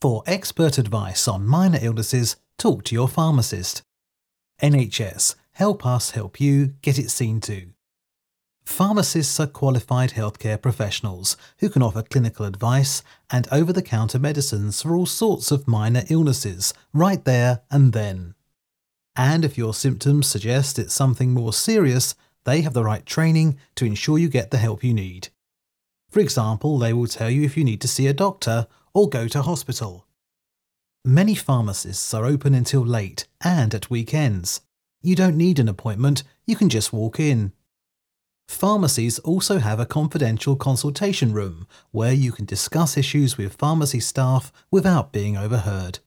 For expert advice on minor illnesses, talk to your pharmacist. NHS, help us help you get it seen to. Pharmacists are qualified healthcare professionals who can offer clinical advice and over the counter medicines for all sorts of minor illnesses right there and then. And if your symptoms suggest it's something more serious, they have the right training to ensure you get the help you need. For example, they will tell you if you need to see a doctor or go to hospital. Many pharmacists are open until late and at weekends. You don't need an appointment, you can just walk in. Pharmacies also have a confidential consultation room where you can discuss issues with pharmacy staff without being overheard.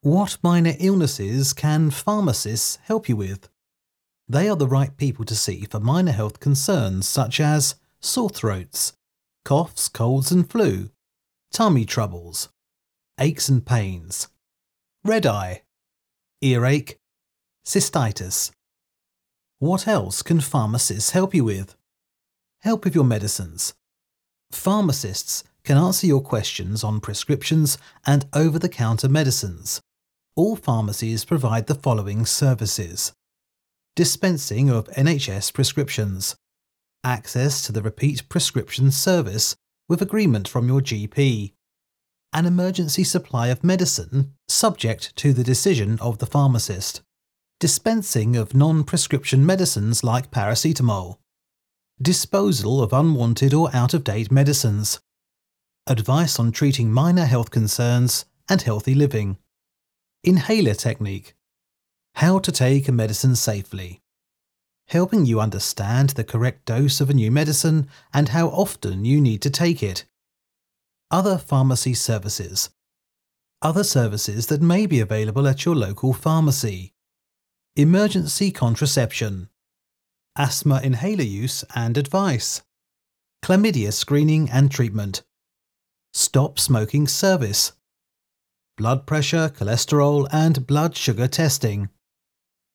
What minor illnesses can pharmacists help you with? They are the right people to see for minor health concerns such as sore throats, coughs, colds and flu, tummy troubles, aches and pains, red eye, earache, cystitis. What else can pharmacists help you with? Help with your medicines. Pharmacists can answer your questions on prescriptions and over the counter medicines. All pharmacies provide the following services dispensing of NHS prescriptions, access to the repeat prescription service with agreement from your GP, an emergency supply of medicine subject to the decision of the pharmacist, dispensing of non prescription medicines like paracetamol, disposal of unwanted or out of date medicines, advice on treating minor health concerns and healthy living, inhaler technique, how to take a medicine safely helping you understand the correct dose of a new medicine and how often you need to take it. Other pharmacy services. Other services that may be available at your local pharmacy. Emergency contraception. Asthma inhaler use and advice. Chlamydia screening and treatment. Stop smoking service. Blood pressure, cholesterol, and blood sugar testing.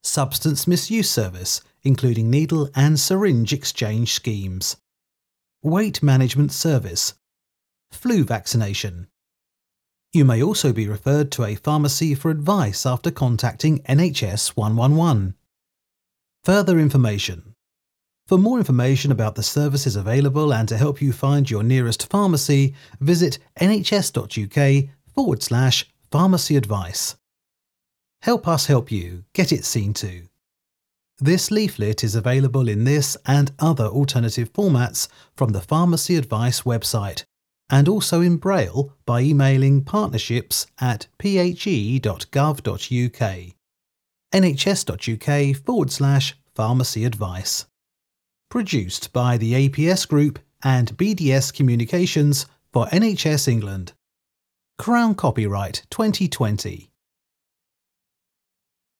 Substance misuse service including needle and syringe exchange schemes, weight management service, flu vaccination. You may also be referred to a pharmacy for advice after contacting NHS 111. Further information. For more information about the services available and to help you find your nearest pharmacy, visit nhs.uk forward slash pharmacy advice. Help us help you get it seen to. This leaflet is available in this and other alternative formats from the Pharmacy Advice website, and also in Braille by emailing partnerships at phe.gov.uk. nhs.uk forward slash pharmacy advice. Produced by the APS Group and BDS Communications for NHS England. Crown Copyright 2020.